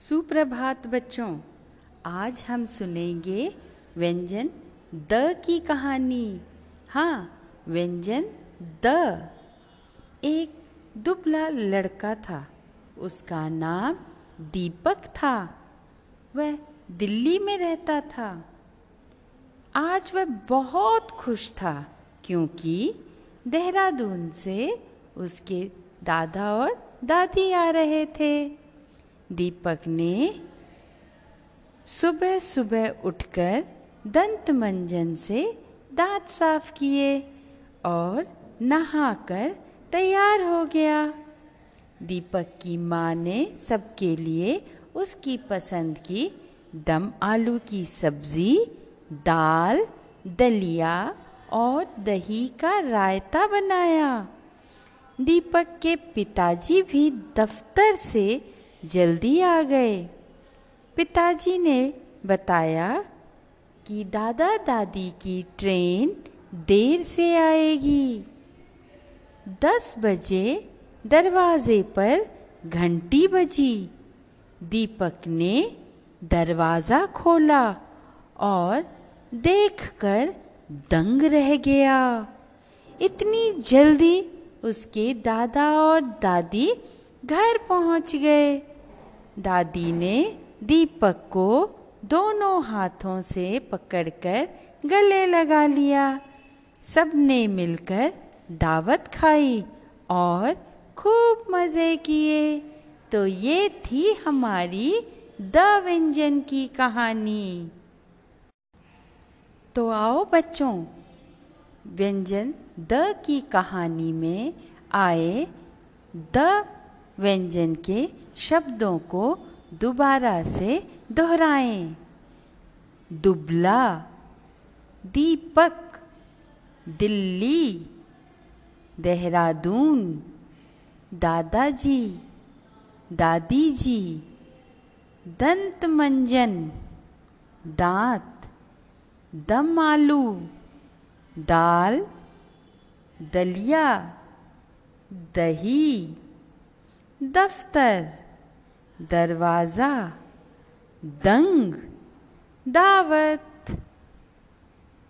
सुप्रभात बच्चों, आज हम सुनेंगे व्यंजन द की कहानी। हाँ व्यंजन द। एक दुबला लड़का था, उसका नाम दीपक था। वह दिल्ली में रहता था। आज वह बहुत खुश था, क्योंकि देहरादून से उसके दादा और दादी आ रहे थे। दीपक ने सुबह सुबह उठकर दंत मंजन से दांत साफ़ किए और नहाकर तैयार हो गया। दीपक की माँ ने सबके लिए उसकी पसंद की दम आलू की सब्ज़ी, दाल, दलिया और दही का रायता बनाया। दीपक के पिताजी भी दफ्तर से जल्दी आ गए। पिताजी ने बताया कि दादा दादी की ट्रेन देर से आएगी। दस बजे दरवाजे पर घंटी बजी। दीपक ने दरवाज़ा खोला और देखकर दंग रह गया। इतनी जल्दी उसके दादा और दादी घर पहुँच गए। दादी ने दीपक को दोनों हाथों से पकड़कर गले लगा लिया। सबने मिलकर दावत खाई और खूब मज़े किए। तो ये थी हमारी द व्यंजन की कहानी। तो आओ बच्चों, व्यंजन द की कहानी में आए द व्यंजन के शब्दों को दोबारा से दोहराएँ। दुबला, दीपक, दिल्ली, देहरादून, दादाजी दादी जी दंत मंजन दांत दम आलू दाल, दलिया, दही। दफ्तर दरवाज़ा दंग दावत